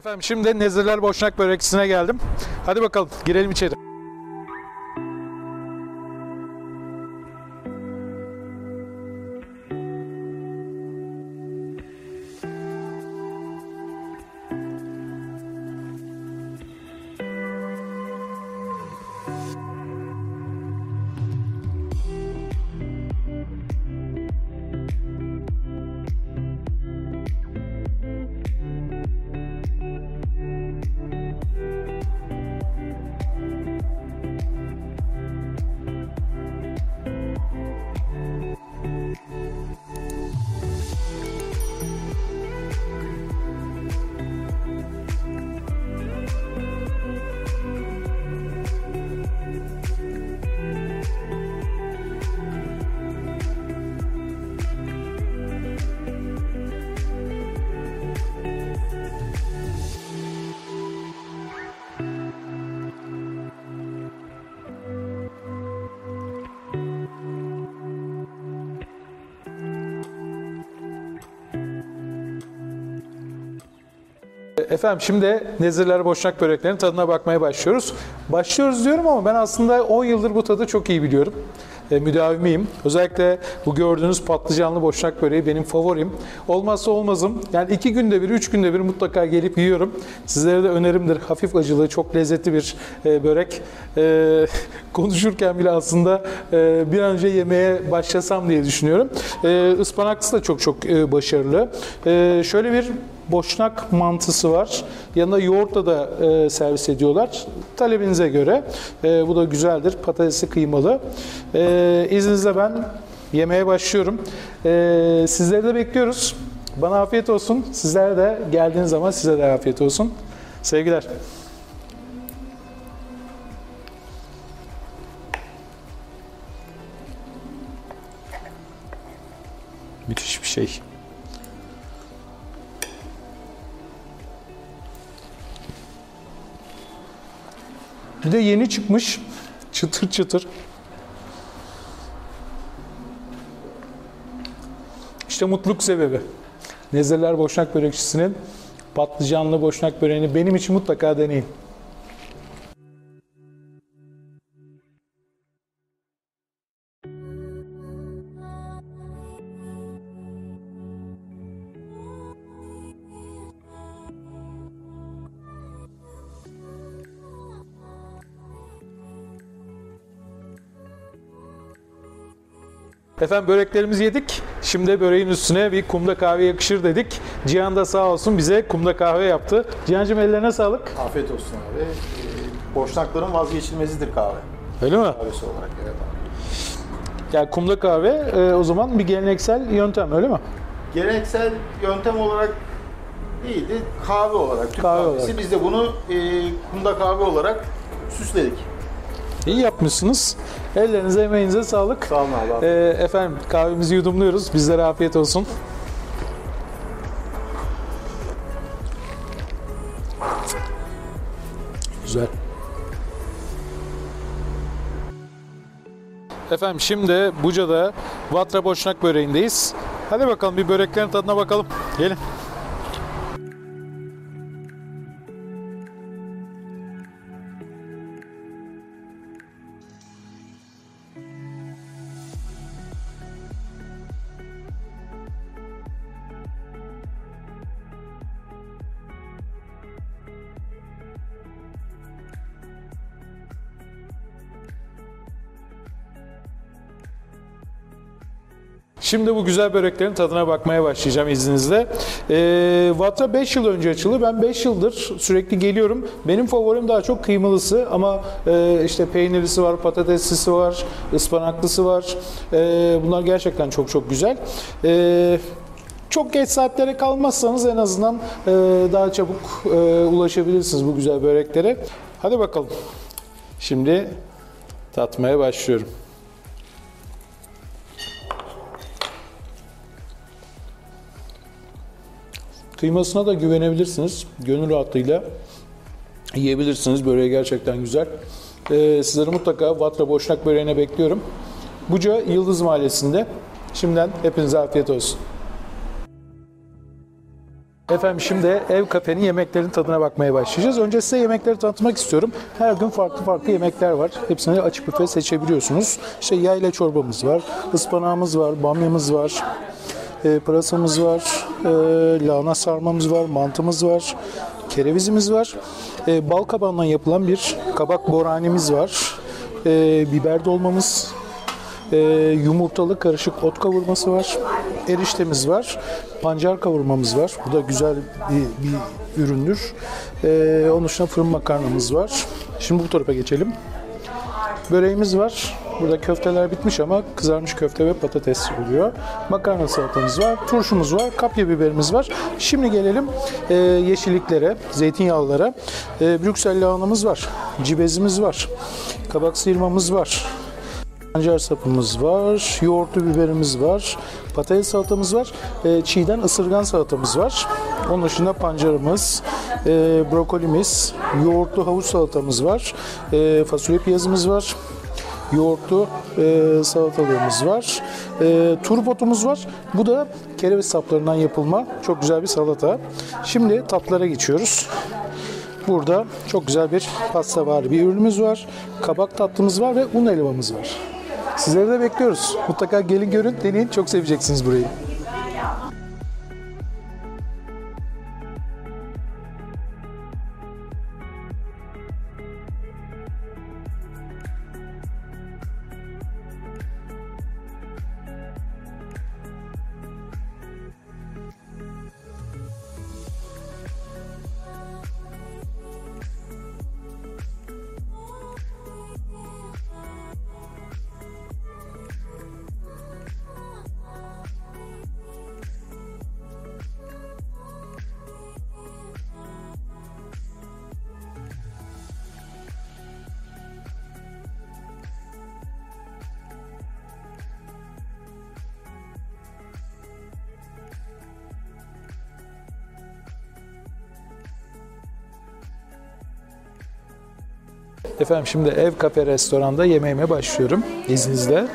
Efendim şimdi Nezirler Boşnak Börekçisi'ne geldim. Hadi bakalım girelim içeri. Efendim şimdi Nezirler Boşnak Böreklerinin tadına bakmaya başlıyoruz. Başlıyoruz diyorum ama ben aslında 10 yıldır bu tadı çok iyi biliyorum. E, müdavimiyim. Özellikle bu gördüğünüz patlıcanlı boşnak böreği benim favorim. Olmazsa olmazım. Yani iki günde bir, üç günde bir mutlaka gelip yiyorum. Sizlere de önerimdir. Hafif acılı, çok lezzetli bir e, börek. E, konuşurken bile aslında e, bir an önce yemeye başlasam diye düşünüyorum. E, ıspanaklısı da çok çok e, başarılı. E, şöyle bir boşnak mantısı var. Yanında yoğurtla da e, servis ediyorlar. Talebinize göre. E, bu da güzeldir. Patatesi kıymalı. E, izninizle ben yemeye başlıyorum. E, sizleri de bekliyoruz. Bana afiyet olsun. Sizlere de geldiğiniz zaman size de afiyet olsun. Sevgiler. Müthiş bir şey. Bir de yeni çıkmış. Çıtır çıtır. İşte mutluluk sebebi. Nezirler Boşnak Börekçisi'nin patlıcanlı boşnak böreğini benim için mutlaka deneyin. Efendim böreklerimizi yedik. Şimdi böreğin üstüne bir kumda kahve yakışır dedik. Cihan da sağ olsun bize kumda kahve yaptı. Cihan'cığım ellerine sağlık. Afiyet olsun abi. Ee, Boşnakların vazgeçilmezidir kahve. Öyle mi? Kahvesi olarak evet abi. Yani kumda kahve e, o zaman bir geleneksel yöntem öyle mi? Geleneksel yöntem olarak değildi, kahve olarak, Türk Kahve kahvesi. olarak. Biz de bunu e, kumda kahve olarak süsledik. İyi yapmışsınız. Ellerinize emeğinize sağlık. Sağ olun abi. E, efendim kahvemizi yudumluyoruz. Bizlere afiyet olsun. Güzel. Efendim şimdi Buca'da Vatra Boşnak böreğindeyiz. Hadi bakalım bir böreklerin tadına bakalım. Gelin. Şimdi bu güzel böreklerin tadına bakmaya başlayacağım izninizle. Ee, Vatra 5 yıl önce açıldı. Ben 5 yıldır sürekli geliyorum. Benim favorim daha çok kıymalısı ama e, işte peynirlisi var, patateslisi var, ıspanaklısı var. E, bunlar gerçekten çok çok güzel. E, çok geç saatlere kalmazsanız en azından e, daha çabuk e, ulaşabilirsiniz bu güzel böreklere. Hadi bakalım. Şimdi tatmaya başlıyorum. Kıymasına da güvenebilirsiniz. Gönül rahatlığıyla yiyebilirsiniz. Böreği gerçekten güzel. Ee, sizleri mutlaka Vatra Boşnak böreğine bekliyorum. Buca Yıldız Mahallesi'nde. Şimdiden hepinize afiyet olsun. Efendim şimdi ev kafenin yemeklerinin tadına bakmaya başlayacağız. Önce size yemekleri tanıtmak istiyorum. Her gün farklı farklı yemekler var. Hepsini açık büfe seçebiliyorsunuz. İşte yayla çorbamız var, ıspanağımız var, bamyamız var, e, pırasamız var, e, lahana sarmamız var, mantımız var, kerevizimiz var. E, bal kabağından yapılan bir kabak boranemiz var. E, biber dolmamız, e, yumurtalı karışık ot kavurması var. Eriştemiz var. Pancar kavurmamız var. Bu da güzel bir, bir üründür. E, onun dışında fırın makarnamız var. Şimdi bu tarafa geçelim. Böreğimiz var. Burada köfteler bitmiş ama kızarmış köfte ve patates oluyor. Makarna salatamız var, turşumuz var, kapya biberimiz var. Şimdi gelelim e, yeşilliklere, zeytinyağlılara. E, Brüksel lahanamız var, cibezimiz var, kabak sıyırmamız var, Pancar sapımız var, yoğurtlu biberimiz var, patates salatamız var, e, çiğden ısırgan salatamız var. Onun dışında pancarımız, e, brokolimiz, yoğurtlu havuç salatamız var, e, fasulye piyazımız var, yoğurtlu e, salatalığımız var, e, turbotumuz var. Bu da kereviz saplarından yapılma çok güzel bir salata. Şimdi tatlara geçiyoruz. Burada çok güzel bir pasta var, bir ürünümüz var, kabak tatlımız var ve un helvamız var. Sizleri de bekliyoruz. Mutlaka gelin görün, deneyin. Çok seveceksiniz burayı. Efendim şimdi ev kafe restoranda yemeğime başlıyorum izninizle.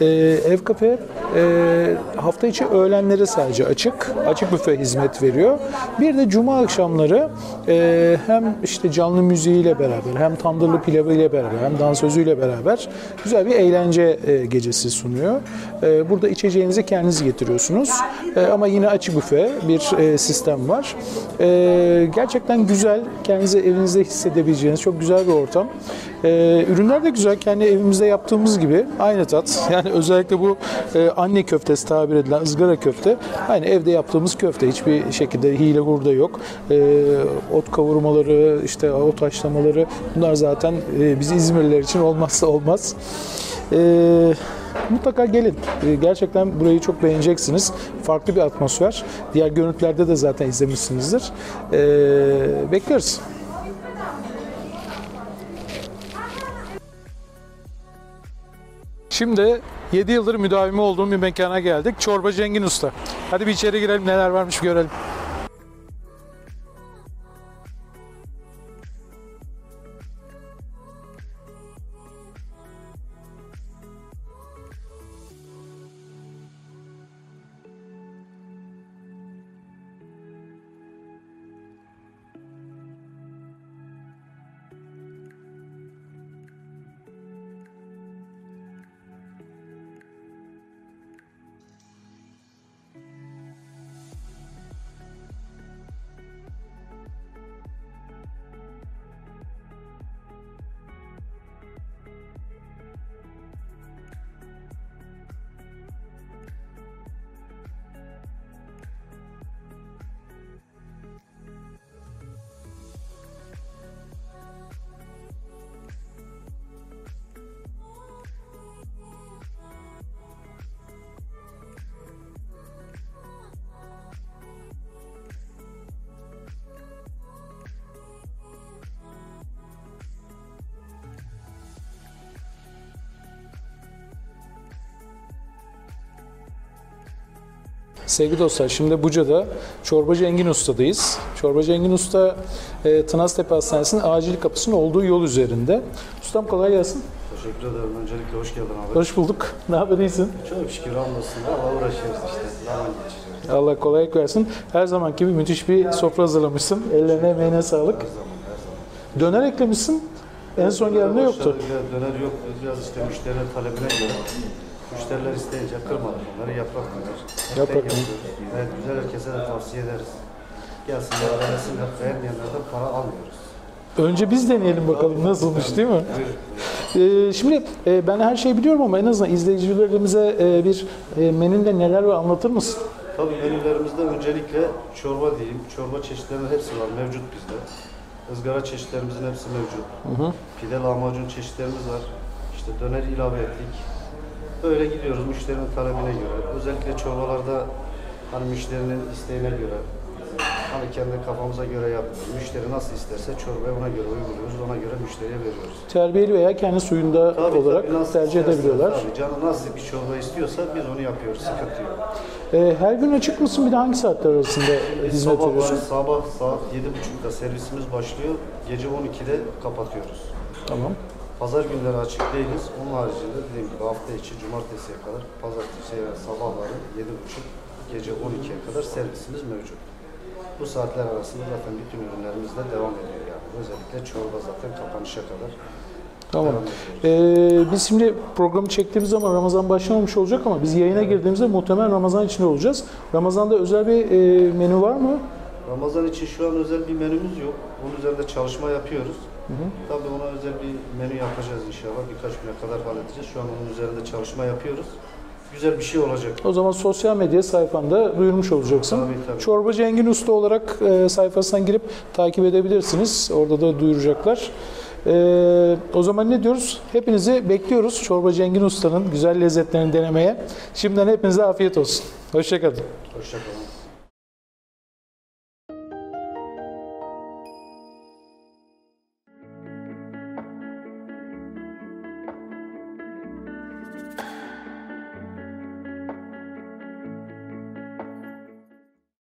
Ee, ev kafe e, hafta içi öğlenleri sadece açık. Açık büfe hizmet veriyor. Bir de cuma akşamları e, hem işte canlı müziğiyle beraber hem tandırlı pilavıyla beraber hem dansözüyle beraber güzel bir eğlence e, gecesi sunuyor. E, burada içeceğinizi kendiniz getiriyorsunuz. E, ama yine açık büfe bir e, sistem var. E, gerçekten güzel, kendinizi evinizde hissedebileceğiniz çok güzel bir ortam. E, ürünler de güzel, kendi evimizde yaptığımız gibi aynı tat. Yani özellikle bu e, anne köftesi tabir edilen ızgara köfte. Aynı evde yaptığımız köfte. Hiçbir şekilde hile hurda yok. E, ot kavurmaları, işte ot haşlamaları bunlar zaten e, biz İzmirliler için olmazsa olmaz. E, mutlaka gelin. E, gerçekten burayı çok beğeneceksiniz. Farklı bir atmosfer. Diğer görüntülerde de zaten izlemişsinizdir. E, bekleriz. Şimdi 7 yıldır müdavimi olduğum bir mekana geldik. Çorbacı Engin Usta. Hadi bir içeri girelim neler varmış görelim. Sevgili dostlar, şimdi Buca'da Çorbacı Engin Usta'dayız. Çorbacı Engin Usta, e, Tınaztepe Hastanesi'nin acil kapısının olduğu yol üzerinde. Ustam kolay gelsin. Teşekkür ederim. Öncelikle hoş geldin abi. Hoş bulduk. Ne haber, iyisin? Çok şükür hamdolsun. Valla uğraşıyoruz işte. Zaman geçiriyoruz. Allah kolaylık versin. Her zaman gibi müthiş bir sofra hazırlamışsın. Ellerine emeğine sağlık. Her zaman, her zaman. Döner eklemişsin. En son geldiğinde yoktu. Döner yok. Biraz işte müşterilerin talebine göre. Müşteriler isteyince kırmadık onları. Yaprak. Etten Yaprak. Evet, güzel herkese de tavsiye ederiz. Gelsinler, denesinler. Beğenmeyenlerden para almıyoruz. Önce biz deneyelim bakalım nasılmış değil mi? Ee, şimdi e, ben her şeyi biliyorum ama en azından izleyicilerimize e, bir e, neler var anlatır mısın? Tabii menülerimizde öncelikle çorba diyeyim. Çorba çeşitlerinin hepsi var. Mevcut bizde. Izgara çeşitlerimizin hepsi mevcut. Hı hı. Pide lahmacun çeşitlerimiz var. İşte döner ilave ettik. Böyle gidiyoruz müşterinin talebine göre. Özellikle çorbalarda hani müşterinin isteğine göre hani kendi kafamıza göre yapmıyoruz. Müşteri nasıl isterse çorbayı ona göre uyguluyoruz. Ona göre müşteriye veriyoruz. Terbiyeli veya kendi suyunda Tabii, olarak tabii, nasıl tercih isterse, edebiliyorlar. Tabii canı nasıl bir çorba istiyorsa biz onu yapıyoruz. Sıkıntı yok. Ee, her gün açık mısın? Bir de hangi saatler arasında Biz hizmet sabah, veriyorsun? sabah saat 7.30'da servisimiz başlıyor. Gece 12'de kapatıyoruz. Tamam. Pazar günleri açık değiliz. Onun haricinde dediğim gibi hafta içi cumartesiye kadar pazartesi şey, sabahları 7.30 gece 12'ye kadar servisimiz mevcut. Bu saatler arasında zaten bütün ürünlerimizle devam ediyor yani. Özellikle çorba zaten kapanışa kadar Tamam. Ee, biz şimdi programı çektiğimiz zaman Ramazan başlamamış olacak ama biz yayına girdiğimizde muhtemelen Ramazan içinde olacağız. Ramazan'da özel bir e, menü var mı? Ramazan için şu an özel bir menümüz yok. Bunun üzerinde çalışma yapıyoruz. Tabii ona özel bir menü yapacağız inşallah. Birkaç güne kadar halledeceğiz. Şu an onun üzerinde çalışma yapıyoruz. Güzel bir şey olacak. O zaman sosyal medya sayfanda duyurmuş olacaksın. Tabii, tabii. Çorbacı Engin Usta olarak e, sayfasından girip takip edebilirsiniz. Orada da duyuracaklar. E, o zaman ne diyoruz? Hepinizi bekliyoruz Çorbacı Engin Usta'nın güzel lezzetlerini denemeye. Şimdiden hepinize afiyet olsun. Hoşçakalın. Hoşçakalın.